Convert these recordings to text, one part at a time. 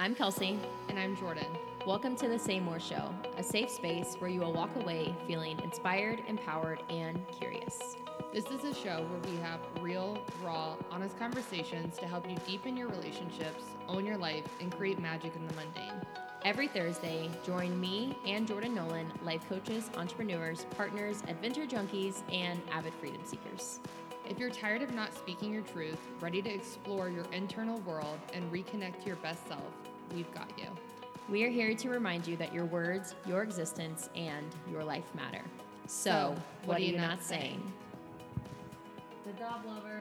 I'm Kelsey. And I'm Jordan. Welcome to the Say More Show, a safe space where you will walk away feeling inspired, empowered, and curious. This is a show where we have real, raw, honest conversations to help you deepen your relationships, own your life, and create magic in the mundane. Every Thursday, join me and Jordan Nolan, life coaches, entrepreneurs, partners, adventure junkies, and avid freedom seekers. If you're tired of not speaking your truth, ready to explore your internal world, and reconnect to your best self, we've got you. We are here to remind you that your words, your existence, and your life matter. So, what, are you not saying? The dog lover.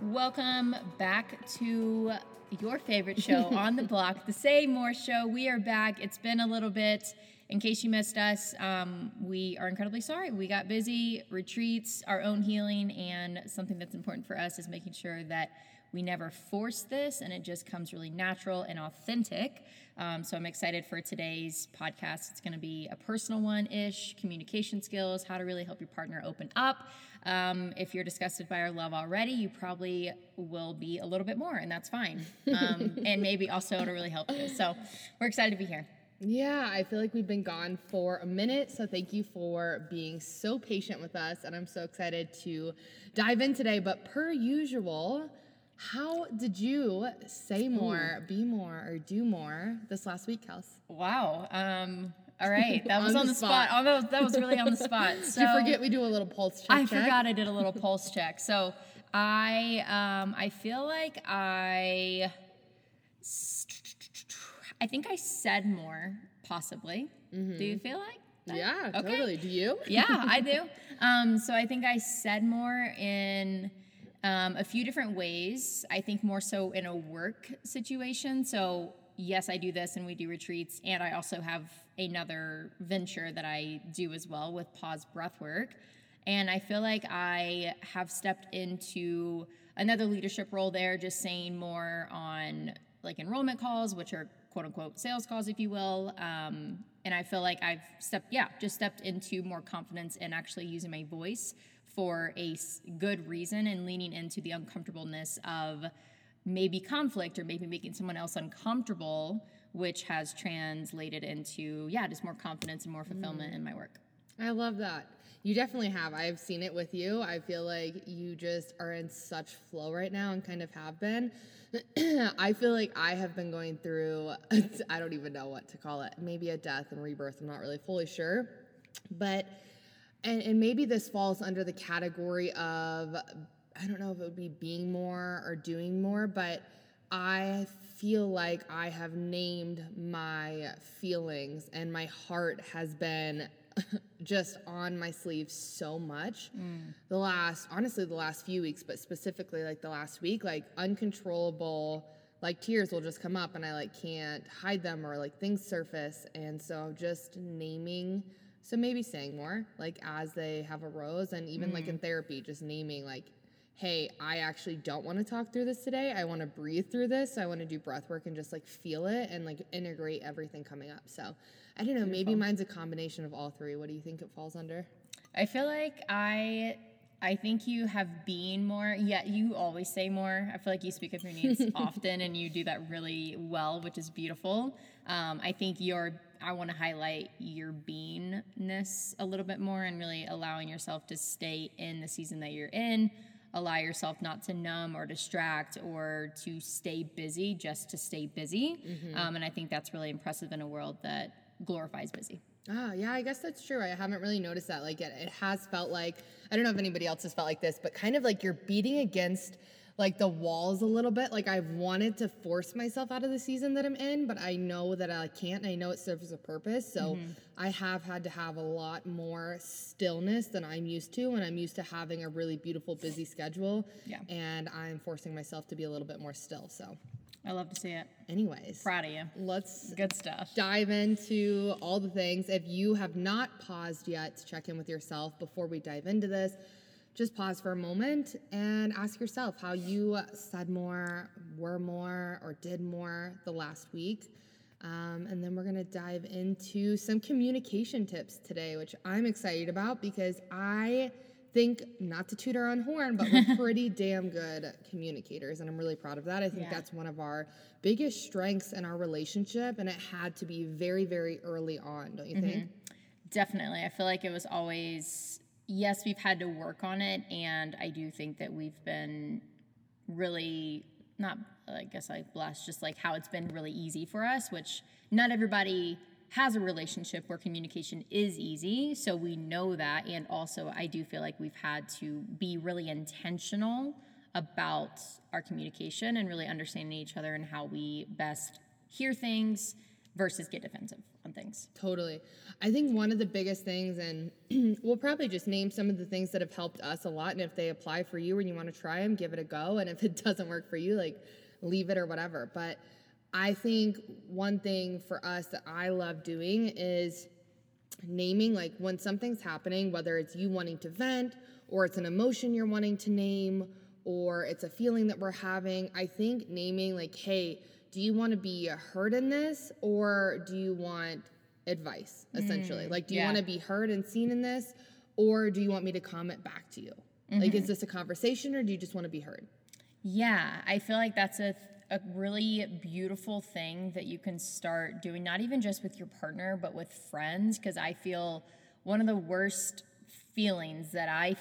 Welcome back to your favorite show on the block, the Say More Show. We are back. It's been a little bit. In case you missed us, um, we are incredibly sorry. We got busy, retreats, our own healing, and something that's important for us is making sure that we never force this and it just comes really natural and authentic. Um, so I'm excited for today's podcast. It's going to be a personal one ish, communication skills, how to really help your partner open up. Um, if you're disgusted by our love already, you probably will be a little bit more, and that's fine. Um, and maybe also it'll really help you. So we're excited to be here. Yeah, I feel like we've been gone for a minute. So thank you for being so patient with us. And I'm so excited to dive in today. But per usual, how did you say more, Ooh. be more, or do more this last week, Kels? Wow. Um, all right, that was on, on the, spot. spot. Oh, that was really on the spot. So did you forget we do a little pulse check? I check? forgot I did a little pulse check. So I, um, I feel like I, I think I said more, possibly. Mm-hmm. Do you feel like? That? Yeah, okay. totally. Do you? yeah, I do. Um, so I think I said more in um, a few different ways. I think more so in a work situation. So yes, I do this and we do retreats, and I also have another venture that I do as well with Pause Breathwork. And I feel like I have stepped into another leadership role there, just saying more on like enrollment calls, which are quote unquote sales calls, if you will. Um, and I feel like I've stepped, yeah, just stepped into more confidence in actually using my voice for a good reason and leaning into the uncomfortableness of maybe conflict or maybe making someone else uncomfortable, which has translated into, yeah, just more confidence and more fulfillment mm. in my work. I love that. You definitely have. I've seen it with you. I feel like you just are in such flow right now and kind of have been. I feel like I have been going through, I don't even know what to call it, maybe a death and rebirth. I'm not really fully sure. But, and, and maybe this falls under the category of I don't know if it would be being more or doing more, but I feel like I have named my feelings and my heart has been just on my sleeve so much mm. the last honestly the last few weeks but specifically like the last week like uncontrollable like tears will just come up and I like can't hide them or like things surface and so just naming so maybe saying more like as they have arose and even mm. like in therapy just naming like hey, I actually don't want to talk through this today. I want to breathe through this. I want to do breath work and just like feel it and like integrate everything coming up. So I don't know, Beautiful. maybe mine's a combination of all three. What do you think it falls under? I feel like I I think you have been more, yeah, you always say more. I feel like you speak of your needs often and you do that really well, which is beautiful. Um, I think your, I want to highlight your beingness a little bit more and really allowing yourself to stay in the season that you're in, allow yourself not to numb or distract or to stay busy just to stay busy. Mm-hmm. Um, and I think that's really impressive in a world that glorifies busy. Ah, yeah, I guess that's true. I haven't really noticed that. Like, it, it has felt like, I don't know if anybody else has felt like this, but kind of like you're beating against like the walls a little bit. Like I've wanted to force myself out of the season that I'm in, but I know that I can't. I know it serves a purpose. So mm-hmm. I have had to have a lot more stillness than I'm used to. And I'm used to having a really beautiful, busy schedule. Yeah. And I'm forcing myself to be a little bit more still. So I love to see it. Anyways, proud of you. Let's good stuff. Dive into all the things. If you have not paused yet to check in with yourself before we dive into this, just pause for a moment and ask yourself how you said more, were more, or did more the last week. Um, and then we're going to dive into some communication tips today, which I'm excited about because I think not to toot our own horn, but we're pretty damn good communicators, and I'm really proud of that. I think Yeah. that's one of our biggest strengths in our relationship, and it had to be very, very early on, don't you think? Definitely. I feel like it was always, yes, we've had to work on it. And I do think that we've been really, not, I guess like blessed, just like how it's been really easy for us, which not everybody has a relationship where communication is easy. So we know that. And also, I do feel like we've had to be really intentional about our communication and really understanding each other and how we best hear things versus get defensive on things. Totally. I think one of the biggest things, and we'll probably just name some of the things that have helped us a lot. And if they apply for you and you want to try them, give it a go. And if it doesn't work for you, like leave it or whatever. But I think one thing for us that I love doing is naming like when something's happening, whether it's you wanting to vent or it's an emotion you're wanting to name or it's a feeling that we're having. I think naming like, hey, do you want to be heard in this or do you want advice essentially? Mm, like, do you yeah. want to be heard and seen in this or do you want me to comment back to you? Like, is mm-hmm. this a conversation or do you just want to be heard? Yeah, I feel like that's a, a really beautiful thing that you can start doing, not even just with your partner, but with friends. Because I feel one of the worst feelings that I f-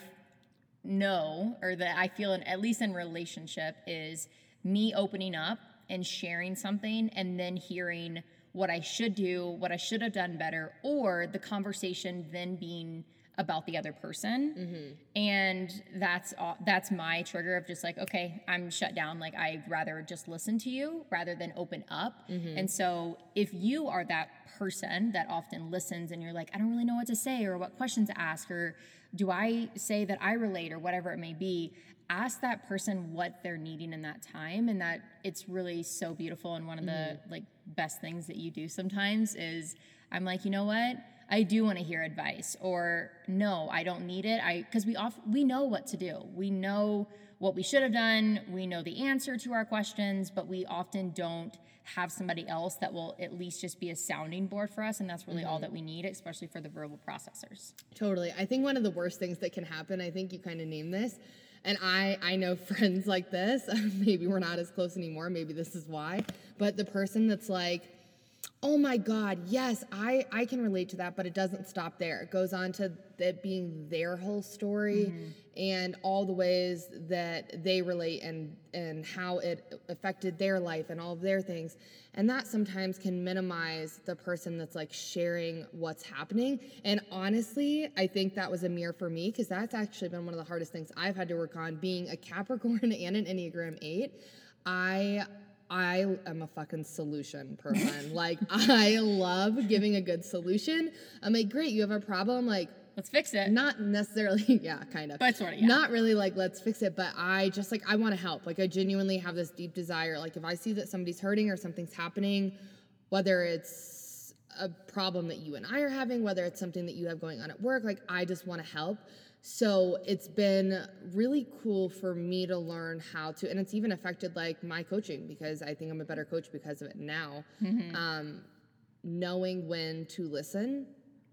know, or that I feel, in, at least in relationship, is me opening up and sharing something and then hearing what I should do, what I should have done better, or the conversation then being about the other person. Mm-hmm. And that's all, that's my trigger of just like okay i'm shut down. Like i'd rather just listen to you rather than open up. Mm-hmm. And so if you are that person that often listens and you're like i don't really know what to say or what questions to ask or do i say that i relate or whatever it may be ask that person what they're needing in that time and that it's really so beautiful and one of the mm-hmm. like best things that you do sometimes is i'm like you know what I do want to hear advice or no, I don't need it. I cuz we off we know what to do. We know what we should have done. We know the answer to our questions, but we often don't have somebody else that will at least just be a sounding board for us and that's really all mm-hmm. that we need, especially for the verbal processors. Totally. I think one of the worst things that can happen, I think you kind of named this, and I I know friends like this. maybe we're not as close anymore. Maybe this is why. But the person that's like, "Oh my god, yes, I I can relate to that, but it doesn't stop there. It goes on to it being their whole story mm-hmm. and all the ways that they relate and and how it affected their life and all of their things. And that sometimes can minimize the person that's like sharing what's happening. And honestly, I think that was a mirror for me because that's actually been one of the hardest things I've had to work on being a Capricorn and an Enneagram 8. I I am a fucking solution person. like I love giving a good solution. I'm like, great, you have a problem, like Let's fix it. not necessarily yeah kind of. But sorta, yeah. not really like let's fix it but i just like i want to help. Like i genuinely have this deep desire like if i see that somebody's hurting or something's happening whether it's a problem that you and i are having whether it's something that you have going on at work like i just want to help. So it's been really cool for me to learn how to and it's even affected like my coaching because i think i'm a better coach because of it now. Um, knowing when to listen,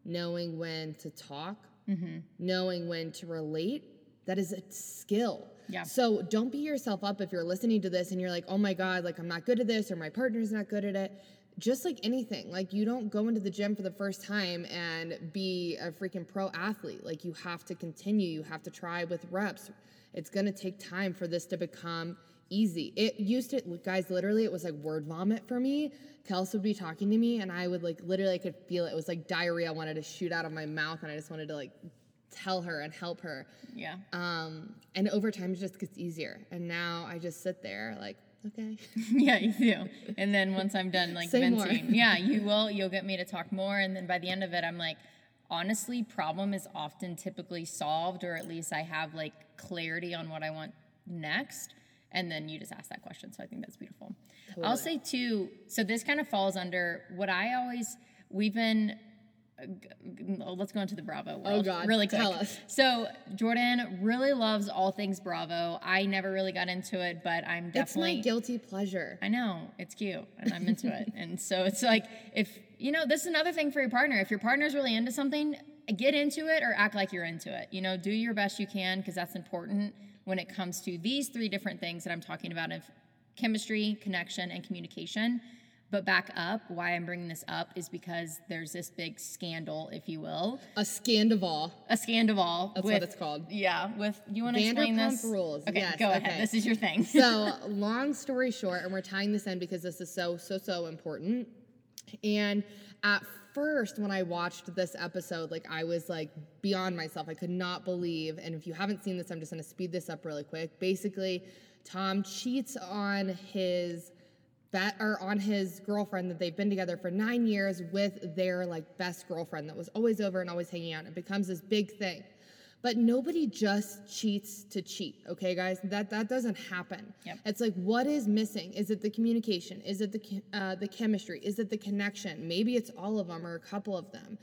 knowing when to talk, mm-hmm. knowing when to relate, that is a skill. Yeah. So don't beat yourself up if you're listening to this and you're like, oh my God, like I'm not good at this or my partner's not good at it. Just like anything, like you don't go into the gym for the first time and be a freaking pro athlete. Like you have to continue, you have to try with reps. It's gonna take time for this to become easy. It used to, guys, literally, it was like word vomit for me. Kels would be talking to me, and I would like literally, I could feel it. It was like diarrhea wanted to shoot out of my mouth, and I just wanted to like tell her and help her. Yeah. Um, and over time, it just gets easier. And now I just sit there like, okay. yeah, you do. And then once I'm done like Say more. venting, yeah, you will. You'll get me to talk more, and then by the end of it, I'm like, honestly, problem is often typically solved, or at least I have like clarity on what I want next. And then you just ask that question. So I think that's beautiful. I'll say too. So this kind of falls under what I always we've been. uh, Let's go into the Bravo world Oh, God, really quick. tell us. So Jordan really loves all things Bravo. I never really got into it, but I'm It's definitely my guilty pleasure. I know it's cute and I'm into it. And so it's like if you know, this is another thing for your partner. If your partner's really into something, get into it or act like you're into it. You know, do your best you can because that's important when it comes to these three different things that I'm talking about of chemistry, connection, and communication. But back up, why I'm bringing this up is because there's this big scandal, if you will, A Scandoval. a scandal. That's with, what it's called. Yeah, with you want to explain this? Rules. Okay, Yes, go okay. ahead. This is your thing. so long story short and we're tying this in because this is so so so important and at first when i watched this episode like i was like beyond myself. I could not believe and if you haven't seen this i'm just going to speed this up really quick. Basically tom cheats on his bet or on his girlfriend that they've been together for nine years with their like best girlfriend that was always over and always hanging out. It becomes this big thing but nobody just cheats to cheat, okay, guys? That that doesn't happen. Yep. It's like what is missing? Is it the communication? Is it the uh, the chemistry? Is it the connection? Maybe it's all of them or a couple of them.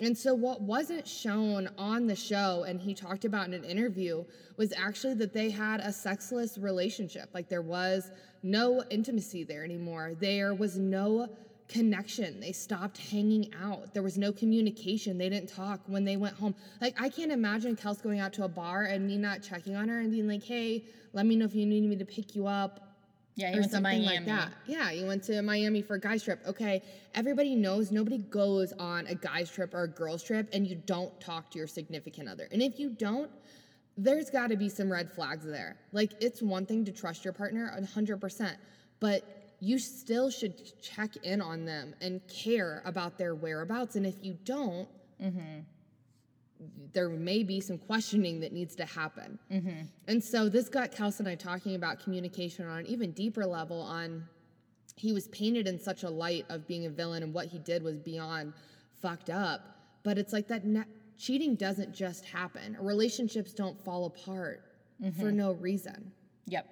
And so what wasn't shown on the show and he talked about in an interview was actually that they had a sexless relationship. Like there was no intimacy there anymore. There was no connection. They stopped hanging out. There was no communication. They didn't talk when they went home. Like I can't imagine Kels going out to a bar and me not checking on her and being like, "Hey, let me know if you need me to pick you up." yeah, or went to something Miami. like that. Yeah, you went to Miami for a guys trip. Okay, everybody knows nobody goes on a guys trip or a girls trip and you don't talk to your significant other. And if you don't, there's got to be some red flags there. Like it's one thing to trust your partner 100%, but you still should check in on them and care about their whereabouts. And if you don't, mm-hmm. there may be some questioning that needs to happen. Mm-hmm. And so this got Kelsey and I talking about communication on an even deeper level on he was painted in such a light of being a villain and what he did was beyond fucked up. But it's like that ne- cheating doesn't just happen. Relationships don't fall apart mm-hmm. for no reason. Yep.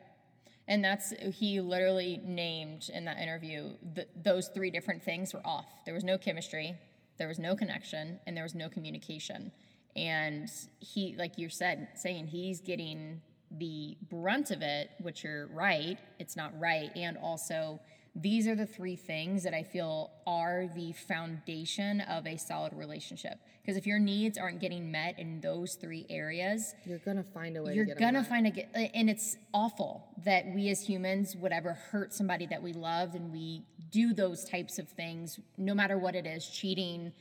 And that's, he literally named in that interview th- those three different things were off. There was no chemistry, there was no connection, and there was no communication. And he, like you said, saying he's getting the brunt of it, which you're right, it's not right. And also, these are the three things that I feel are the foundation of a solid relationship. Because if your needs aren't getting met in those three areas, You're gonna find a way you're to gonna find a get and it's awful that we as humans would ever hurt somebody that we loved and we do those types of things no matter what it is cheating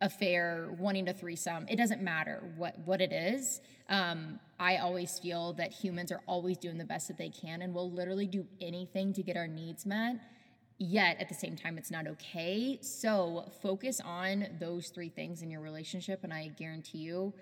affair wanting to threesome it doesn't matter what what it is. Um, i always feel that humans are always doing the best that they can and will literally do anything to get our needs met yet at the same time it's not okay so focus on those three things in your relationship and i guarantee you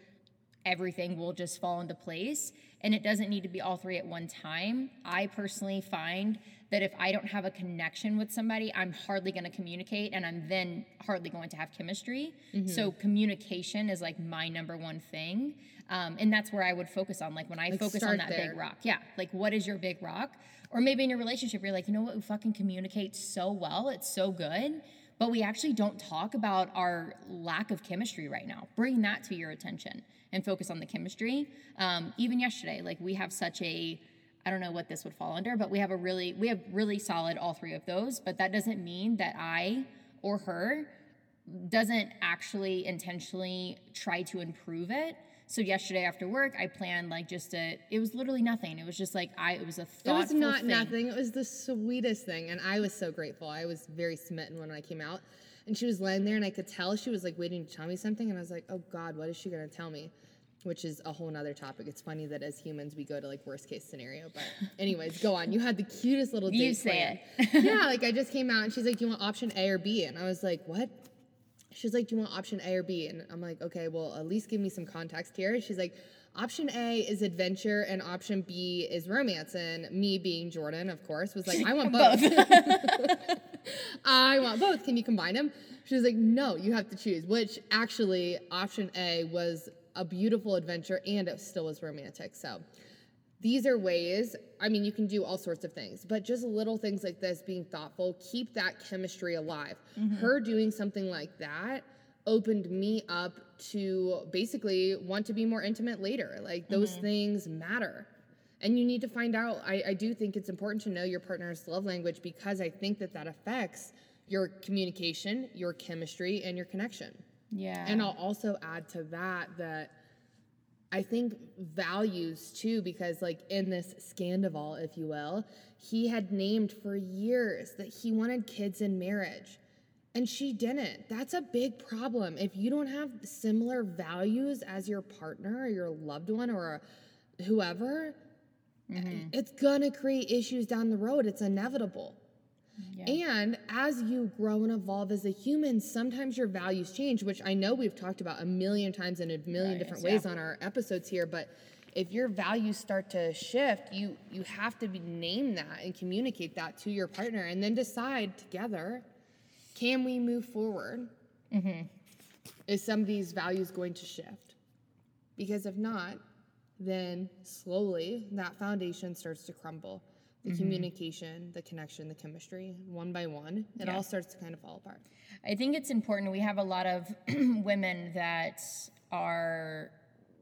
everything will just fall into place. And it doesn't need to be all three at one time. I personally find that if I don't have a connection with somebody, I'm hardly going to communicate and I'm then hardly going to have chemistry. So communication is like my number one thing. Um, and that's where I would focus on. Like when I focus on that there. big rock. Yeah. Like what is your big rock? Or maybe in your relationship, you're like, you know what? We fucking communicate so well. It's so good. But we actually don't talk about our lack of chemistry right now. Bring that to your attention and focus on the chemistry. Um, even yesterday, like we have such a, I don't know what this would fall under, but we have a really, we have really solid all three of those. But that doesn't mean that I or her doesn't actually intentionally try to improve it. So yesterday after work, I planned like just a. It was literally nothing. It was just like I. It was a thoughtful. It was not thing. nothing. It was the sweetest thing. And I was so grateful. I was very smitten when I came out. And she was laying there and I could tell she was like waiting to tell me something. And I was like, oh God, what is she going to tell me? Which is a whole nother topic. It's funny that as humans we go to like worst case scenario. But anyways, go on. You had the cutest little date You say plan. yeah, like I just came out and she's like, do you want option A or B? And I was like, what? She's like, do you want option A or B? And I'm like, okay, well, at least give me some context here. She's like, option A is adventure and option B is romance. And me being Jordan, of course, was like, I want both. I want both. Can you combine them? She was like, no, you have to choose. Which actually, option A was a beautiful adventure and it still was romantic. So these are ways, I mean, you can do all sorts of things, but just little things like this, being thoughtful, keep that chemistry alive. Mm-hmm. Her doing something like that opened me up to basically want to be more intimate later. Like those mm-hmm. things matter. And you need to find out. I, I do think it's important to know your partner's love language because I think that that affects your communication, your chemistry, and your connection. Yeah. And I'll also add to that that I think values too, because like in this Scandoval, if you will, he had named for years that he wanted kids in marriage. And she didn't. That's a big problem. If you don't have similar values as your partner or your loved one or whoever, mm-hmm. it's gonna create issues down the road. It's inevitable. And as you grow and evolve as a human, sometimes your values change, which I know we've talked about a million times in a million different Values, ways on our episodes here. But if your values start to shift, you you have to be, name that and communicate that to your partner, and then decide together: can we move forward? Mm-hmm. Is some of these values going to shift? Because if not, then slowly that foundation starts to crumble. The communication, the connection, the chemistry, one by one, it Yeah. all starts to kind of fall apart. I think it's important. We have a lot of women that are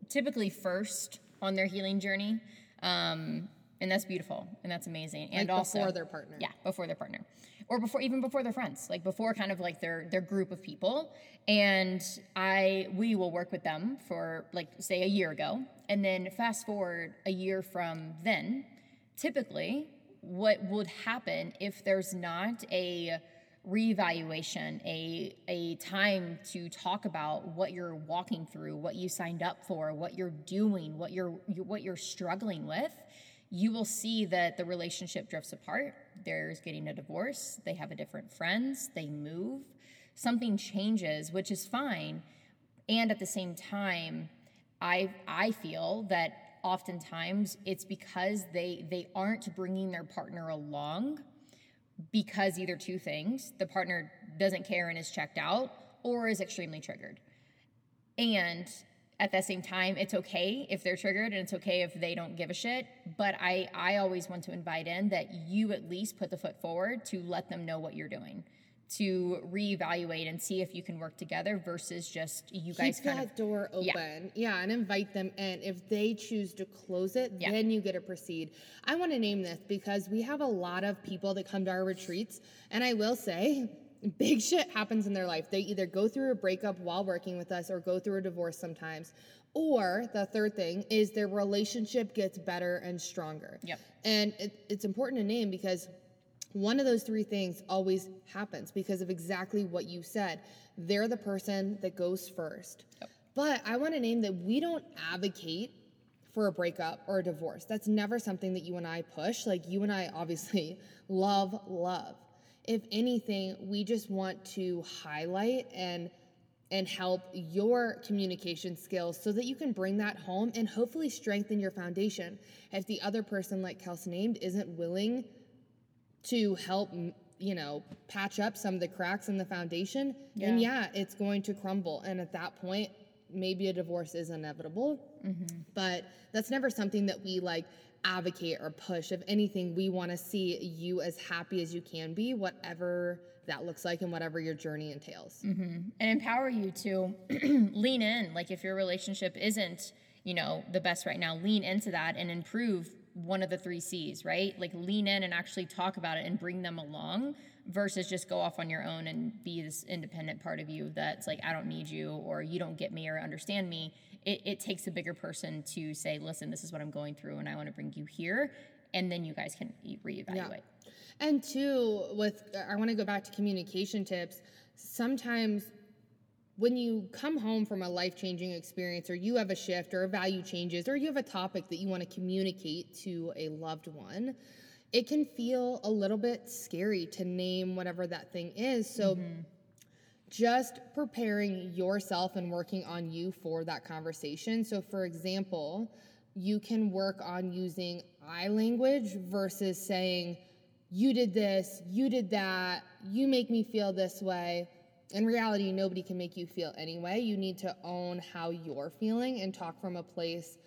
typically first on their healing journey, um, and that's beautiful and that's amazing. And Like also before their partner. yeah, before their partner, or before even before their friends, like before kind of like their their group of people. And I we will work with them for like say a year ago, and then fast forward a year from then. Typically, what would happen if there's not a reevaluation, a a time to talk about what you're walking through, what you signed up for, what you're doing, what you're you- what you're struggling with, you will see that the relationship drifts apart. There's getting a divorce, they have a different friends, they move, something changes, which is fine. And at the same time, I I feel that oftentimes it's because they they aren't bringing their partner along because either two things the partner doesn't care and is checked out or is extremely triggered. And at the same time it's okay if they're triggered and it's okay if they don't give a shit but i i always want to invite in that you at least put the foot forward to let them know what you're doing to reevaluate and see if you can work together versus just you guys Keep kind that of door Yeah. open. Yeah. and invite them in. If they choose to close it, Yeah. then you get to proceed. I want to name this because we have a lot of people that come to our retreats, and I will say, big shit happens in their life. They either go through a breakup while working with us or go through a divorce sometimes. Or the third thing is their relationship gets better and stronger. Yep. And it, it's important to name because one of those three things always happens because of exactly what you said. They're the person that goes first. But I want to name that we don't advocate for a breakup or a divorce. That's never something that you and I push. Like you and I obviously love love. If anything, we just want to highlight and and help your communication skills so that you can bring that home and hopefully strengthen your foundation. If the other person, like Kels named, isn't willing to help you know patch up some of the cracks in the foundation and yeah. it's going to crumble. And at that point maybe a divorce is inevitable. Mm-hmm. But that's never something that we like advocate or push if anything. We want to see you as happy as you can be whatever that looks like and whatever your journey entails. Mm-hmm. And empower you to lean in. Like if your relationship isn't you know the best right now lean into that and improve one of the three c's right? Like lean in and actually talk about it and bring them along versus just go off on your own and be this independent part of you that's like i don't need you or you don't get me or understand me. It, it takes a bigger person to say listen this is what i'm going through and i want to bring you here and then you guys can reevaluate. And two, with I want to go back to communication tips. Sometimes when you come home from a life changing experience, or you have a shift, or a value changes, or you have a topic that you want to communicate to a loved one, it can feel a little bit scary to name whatever that thing is. So mm-hmm. just preparing yourself and working on you for that conversation. So, for example, you can work on using I language versus saying, you did this, you did that, you make me feel this way. In reality, nobody can make you feel anyway. You need to own how you're feeling and talk from a place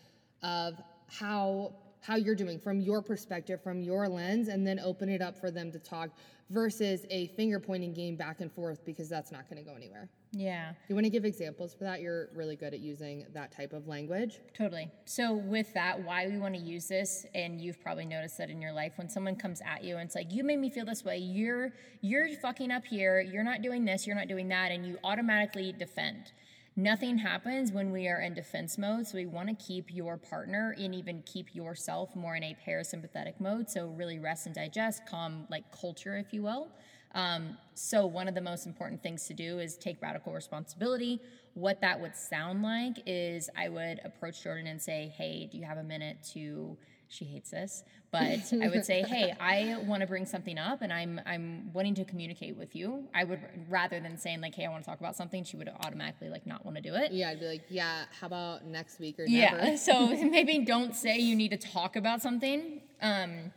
of how how you're doing from your perspective, from your lens, and then open it up for them to talk versus a finger pointing game back and forth because that's not going to go anywhere. Yeah. You want to give examples for that? You're really good at using that type of language. Totally. So with that, why we want to use this, and you've probably noticed that in your life, when someone comes at you and it's like, "You made me feel this way. You're you're fucking up here. You're not doing this. You're not doing that," and you automatically defend. Nothing happens when we are in defense mode. So we want to keep your partner and even keep yourself more in a parasympathetic mode. So really rest and digest, calm like culture, if you will. Um, so, one of the most important things to do is take radical responsibility. What that would sound like is I would approach Jordan and say, Hey, do you have a minute to? She hates this, but I would say, "Hey, I want to bring something up, and I'm I'm wanting to communicate with you." I would rather than saying like, "Hey, I want to talk about something," she would automatically like not want to do it. Yeah, I'd be like, yeah, how about next week or Yeah. never? So maybe don't say you need to talk about something. Um,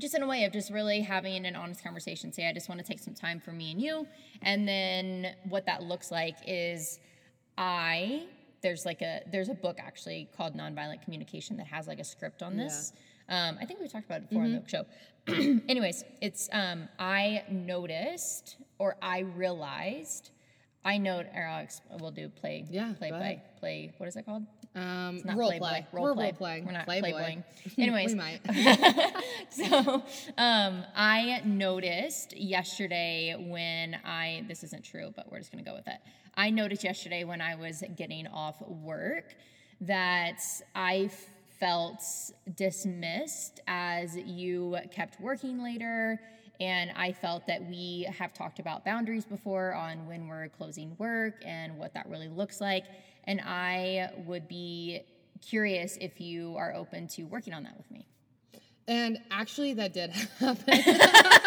just in a way of just really having an honest conversation. Say, I just want to take some time for me and you. And then what that looks like is I there's like a there's a book actually called Nonviolent Communication that has like a script on this. Um, I think we talked about it before on the show. Anyways, it's um, I noticed or I realized. I know, or I'll we'll do play, Yeah, play ahead. play. What is it called? Um, role Playboy, play. role We're play. role playing. We're not Playboy. Playboying. Anyways. we might. So um, I noticed yesterday when I, this isn't true, but we're just going to go with it. I noticed yesterday when I was getting off work that I felt dismissed as you kept working later. And I felt that we have talked about boundaries before on when we're closing work and what that really looks like. And I would be curious if you are open to working on that with me. And actually, that did happen.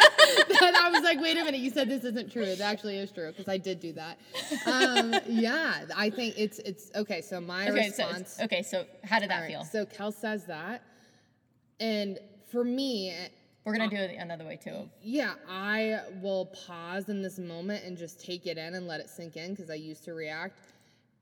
and I was like, wait a minute, you said this isn't true. It actually is true because I did do that. Um, yeah, I think it's it's okay. So my Okay, so response. okay, so how did that right, feel? So Kel says that, and for me, We're gonna do it another way too. yeah, I will pause in this moment and just take it in and let it sink in because I used to react.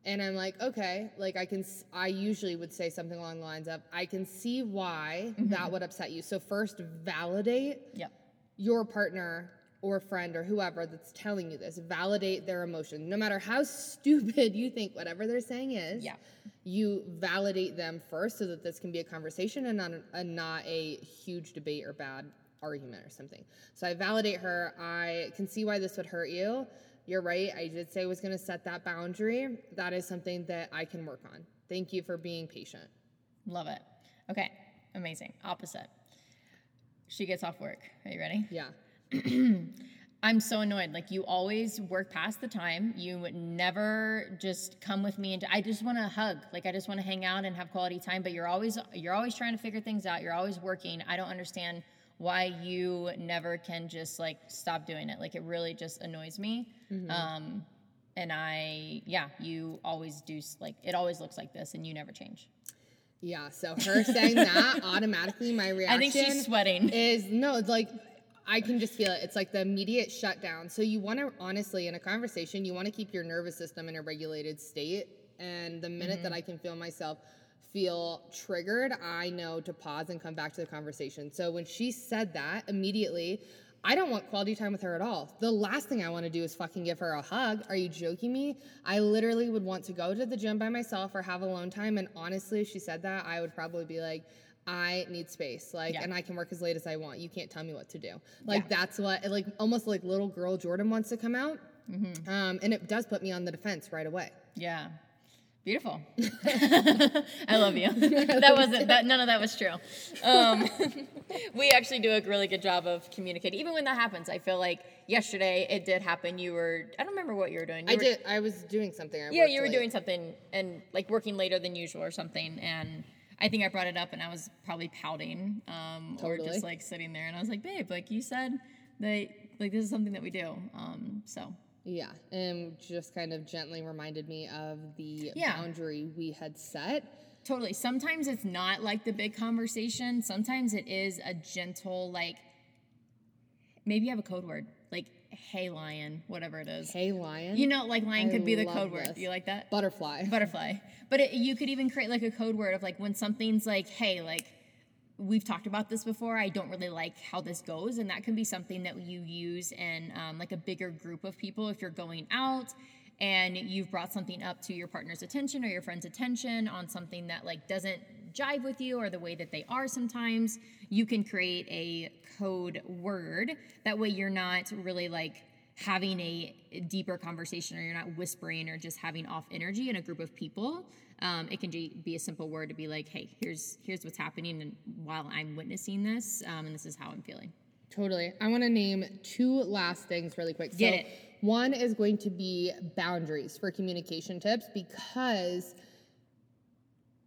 And I'm like, okay, like I can, I usually would say something along the lines of, I can see why that would upset you. So first, validate Yep. Your partner or friend or whoever that's telling you this. Validate their emotion. No matter how stupid you think whatever they're saying is, Yeah. you validate them first so that this can be a conversation and not, and not a huge debate or bad argument or something. So I validate her. I can see why this would hurt you. You're right. I did say I was going to set that boundary. That is something that I can work on. Thank you for being patient. Love it. Okay, amazing. Opposite. She gets off work. Are you ready? Yeah. I'm so annoyed. Like you always work past the time. You would never just come with me and I just want to hug. Like I just want to hang out and have quality time. But you're always you're always trying to figure things out. You're always working. I don't understand why you never can just like stop doing it. Like it really just annoys me. Um, and I yeah, you always do like it always looks like this, and you never change. Yeah. So her saying that automatically, my reaction. I think she's sweating. is no, it's like I can just feel it. It's like the immediate shutdown. So you want to honestly in a conversation, you want to keep your nervous system in a regulated state. And the minute that mm-hmm. I can feel myself feel triggered, I know to pause and come back to the conversation. So when she said that immediately, I don't want quality time with her at all. The last thing I want to do is fucking give her a hug. Are you joking me? I literally would want to go to the gym by myself or have alone time. And honestly, if she said that, I would probably be like, I need space. Like, Yeah. and I can work as late as I want. You can't tell me what to do. Like, that's what, like, almost like little girl Jordan wants to come out. Um, and it does put me on the defense right away. Yeah. Beautiful. I love you. that wasn't that none of that was true. Um, we actually do a really good job of communicating. Even when that happens, I feel like yesterday it did happen. You were I don't remember what you were doing. You I were, did, I was doing something. I Yeah, you were late. doing something and like working later than usual or something. And I think I brought it up and I was probably pouting um, or just like sitting there. And I was like, babe, like you said that like this is something that we do. Um, so Yeah, and just kind of gently reminded me of the Yeah. boundary we had set. Totally. Sometimes it's not like the big conversation. Sometimes it is a gentle, like, maybe you have a code word, like, hey, lion, whatever it is. Hey, lion. You know, like, lion I could be the code word. this. Do you like that? Butterfly. Butterfly. But it, you could even create, like, a code word of, like, when something's like, hey, like, we've talked about this before. I don't really like how this goes, and that can be something that you use in um, like a bigger group of people if you're going out and you've brought something up to your partner's attention or your friend's attention on something that like doesn't jive with you or the way that they are sometimes you can create a code word that way you're not really like having a deeper conversation or you're not whispering or just having off energy in a group of people um, it can be a simple word to be like hey here's here's what's happening and while i'm witnessing this um, and this is how i'm feeling Totally. I want to name two last things really quick. Get so it. one is going to be boundaries for communication tips because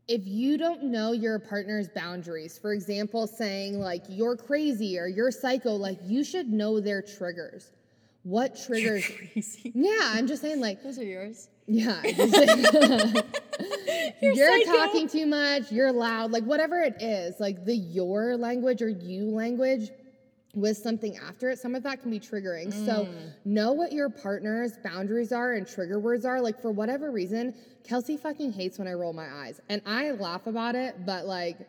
if you don't know your partner's boundaries, for example, saying like you're crazy or you're psycho, like you should know their triggers. What triggers? Yeah, I'm just saying like those are yours yeah. you're psycho. talking too much, you're loud, like whatever it is, like the your language or you language with something after it, some of that can be triggering. So mm. know what your partner's boundaries are and trigger words are. Like for whatever reason, Kelsey fucking hates when I roll my eyes. And I laugh about it, but like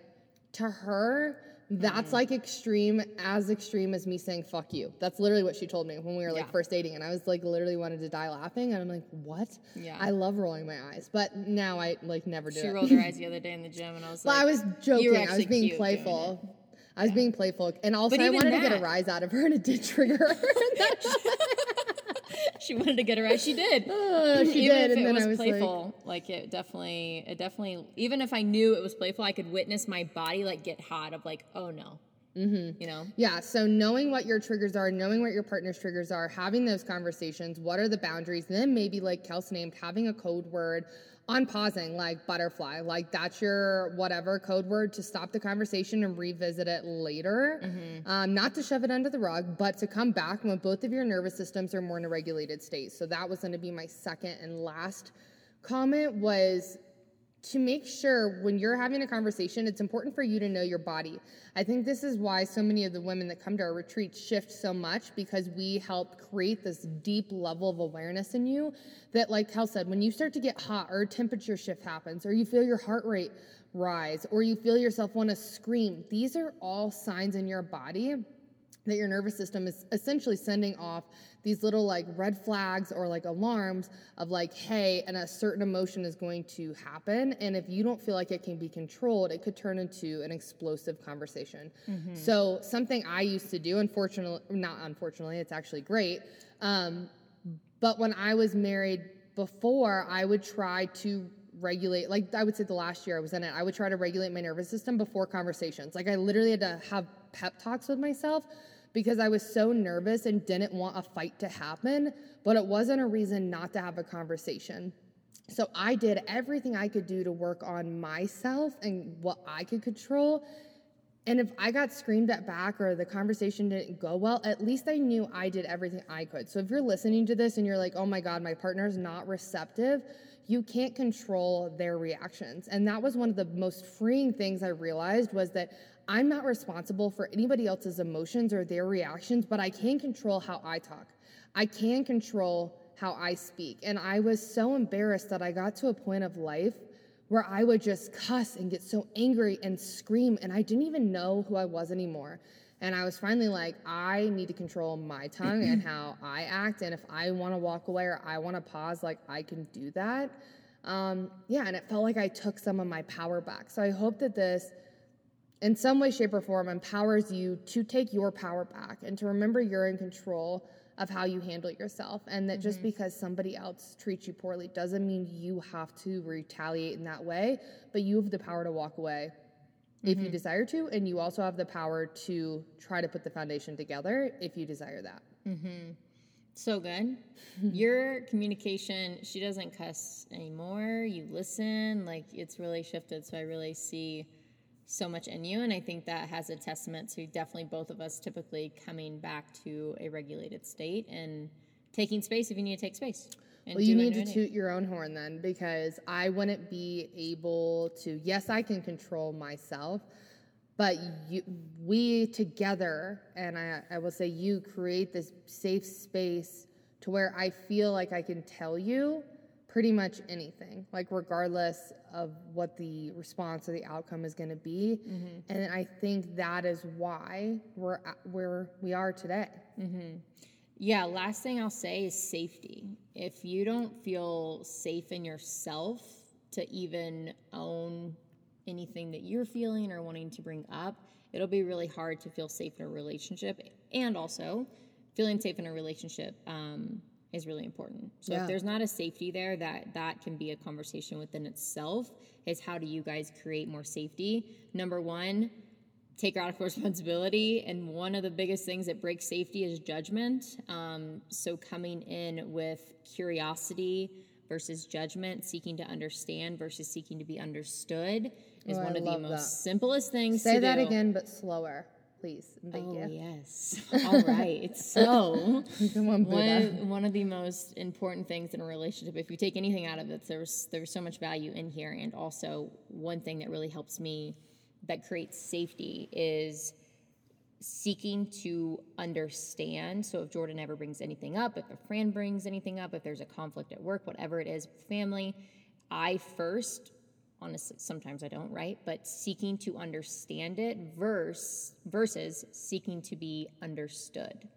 to her, that's mm-hmm. like extreme, as extreme as me saying fuck you. That's literally what she told me when we were like Yeah. first dating. And I was like literally wanted to die laughing. And I'm like, what? Yeah. I love rolling my eyes. But now I like never do it. she it. rolled her eyes the other day in the gym and i was like, well, like I was joking. I was being playful. I was being playful. And also I wanted to get a rise out of her and it did trigger her. She wanted to get her right. She did. Oh, she even did, if and it then was I was playful, like, it definitely, it definitely. Even if I knew it was playful, I could witness my body like get hot of like, oh no, mm-hmm. you know. Yeah, so knowing what your triggers are, knowing what your partner's triggers are, having those conversations, what are the boundaries, then maybe like Kels named, having a code word on pausing, like butterfly, like that's your whatever code word to stop the conversation and revisit it later. Um, not to shove it under the rug, but to come back when both of your nervous systems are more in a regulated state. So that was going to be my second and last comment was to make sure when you're having a conversation, it's important for you to know your body. I think this is why so many of the women that come to our retreat shift so much because we help create this deep level of awareness in you that, like Kel said, when you start to get hot or a temperature shift happens or you feel your heart rate rise or you feel yourself want to scream, these are all signs in your body that your nervous system is essentially sending off these little like red flags or like alarms of like hey and a certain emotion is going to happen and if you don't feel like it can be controlled it could turn into an explosive conversation so something i used to do unfortunately not unfortunately it's actually great um, but when I was married before, I would try to regulate, like I would say the last year I was in it, I would try to regulate my nervous system before conversations. Like I literally had to have pep talks with myself because I was so nervous and didn't want a fight to happen, but it wasn't a reason not to have a conversation. So I did everything I could do to work on myself and what I could control. And if I got screamed at back or the conversation didn't go well, at least I knew I did everything I could. So if you're listening to this and you're like, oh my God, my partner's not receptive, you can't control their reactions. And that was one of the most freeing things I realized was that I'm not responsible for anybody else's emotions or their reactions, but I can control how I talk. I can control how I speak. And I was so embarrassed that I got to a point of life where I would just cuss and get so angry and scream, and I didn't even know who I was anymore. And I was finally like, I need to control my tongue and how I act. And if I want to walk away or I want to pause, like I can do that. Um, yeah, and it felt like I took some of my power back. So I hope that this, in some way, shape, or form, empowers you to take your power back and to remember you're in control of how you handle yourself. And that just mm-hmm. because somebody else treats you poorly doesn't mean you have to retaliate in that way, but you have the power to walk away if you mm-hmm. desire to. And you also have the power to try to put the foundation together if you desire that. Mm-hmm. So good. Your communication, she doesn't cuss anymore. You listen, like it's really shifted. So I really see so much in you. And I think that has a testament to definitely both of us typically coming back to a regulated state and taking space if you need to take space. and Well, you need to toot your own horn then because I wouldn't be able to. Yes, I can control myself, but you, we together, and I, I will say you create this safe space to where I feel like I can tell you pretty much anything, like regardless of what the response or the outcome is going to be. And I think that is why we're at where we are today. Yeah, last thing I'll say is safety. If you don't feel safe in yourself to even own anything that you're feeling or wanting to bring up, it'll be really hard to feel safe in a relationship. And also, feeling safe in a relationship um, is really important. So Yeah. if there's not a safety there, that that can be a conversation within itself. Is how do you guys create more safety? Number one, take radical responsibility. And one of the biggest things that breaks safety is judgment. Um, so coming in with curiosity versus judgment, seeking to understand versus seeking to be understood is Oh, I one of the most that. simplest things Say that do. again, but slower, please. And Thank Oh, you. yes. All right. So, on, one, one of the most important things in a relationship, if you take anything out of it, there's there's so much value in here. And also, one thing that really helps me that creates safety is seeking to understand. So, if Jordan ever brings anything up, if a friend brings anything up, if there's a conflict at work, whatever it is family, I first honestly sometimes i don't right? But seeking to understand it verse versus seeking to be understood.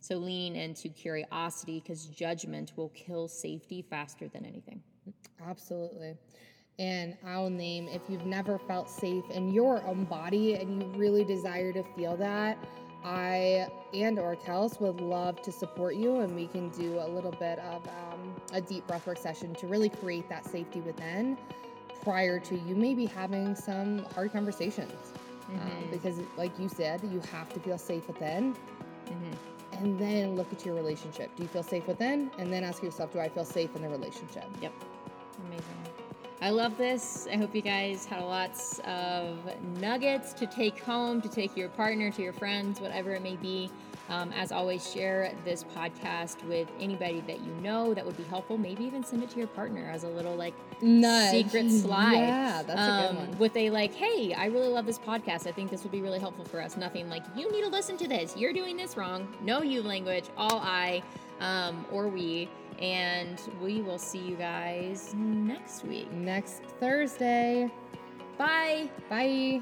So lean into curiosity because judgment will kill safety faster than anything. Absolutely. And I'll name if you've never felt safe in your own body and you really desire to feel that, I and or Kels would love to support you and we can do a little bit of um, a deep breathwork session to really create that safety within prior to you maybe having some hard conversations. Um, because like you said, you have to feel safe within. And then look at your relationship. Do you feel safe within? And then ask yourself, do I feel safe in the relationship? Yep. Amazing. I love this. I hope you guys had lots of nuggets to take home, to take your partner, to your friends, whatever it may be. Um, as always, share this podcast with anybody that you know that would be helpful. Maybe even send it to your partner as a little like Nudge. secret slide. Yeah, that's a good um, one. With a like, hey, I really love this podcast. I think this would be really helpful for us. Nothing like you need to listen to this. You're doing this wrong. No you language. All I um, or we. And we will see you guys next week. Next Thursday. Bye. Bye.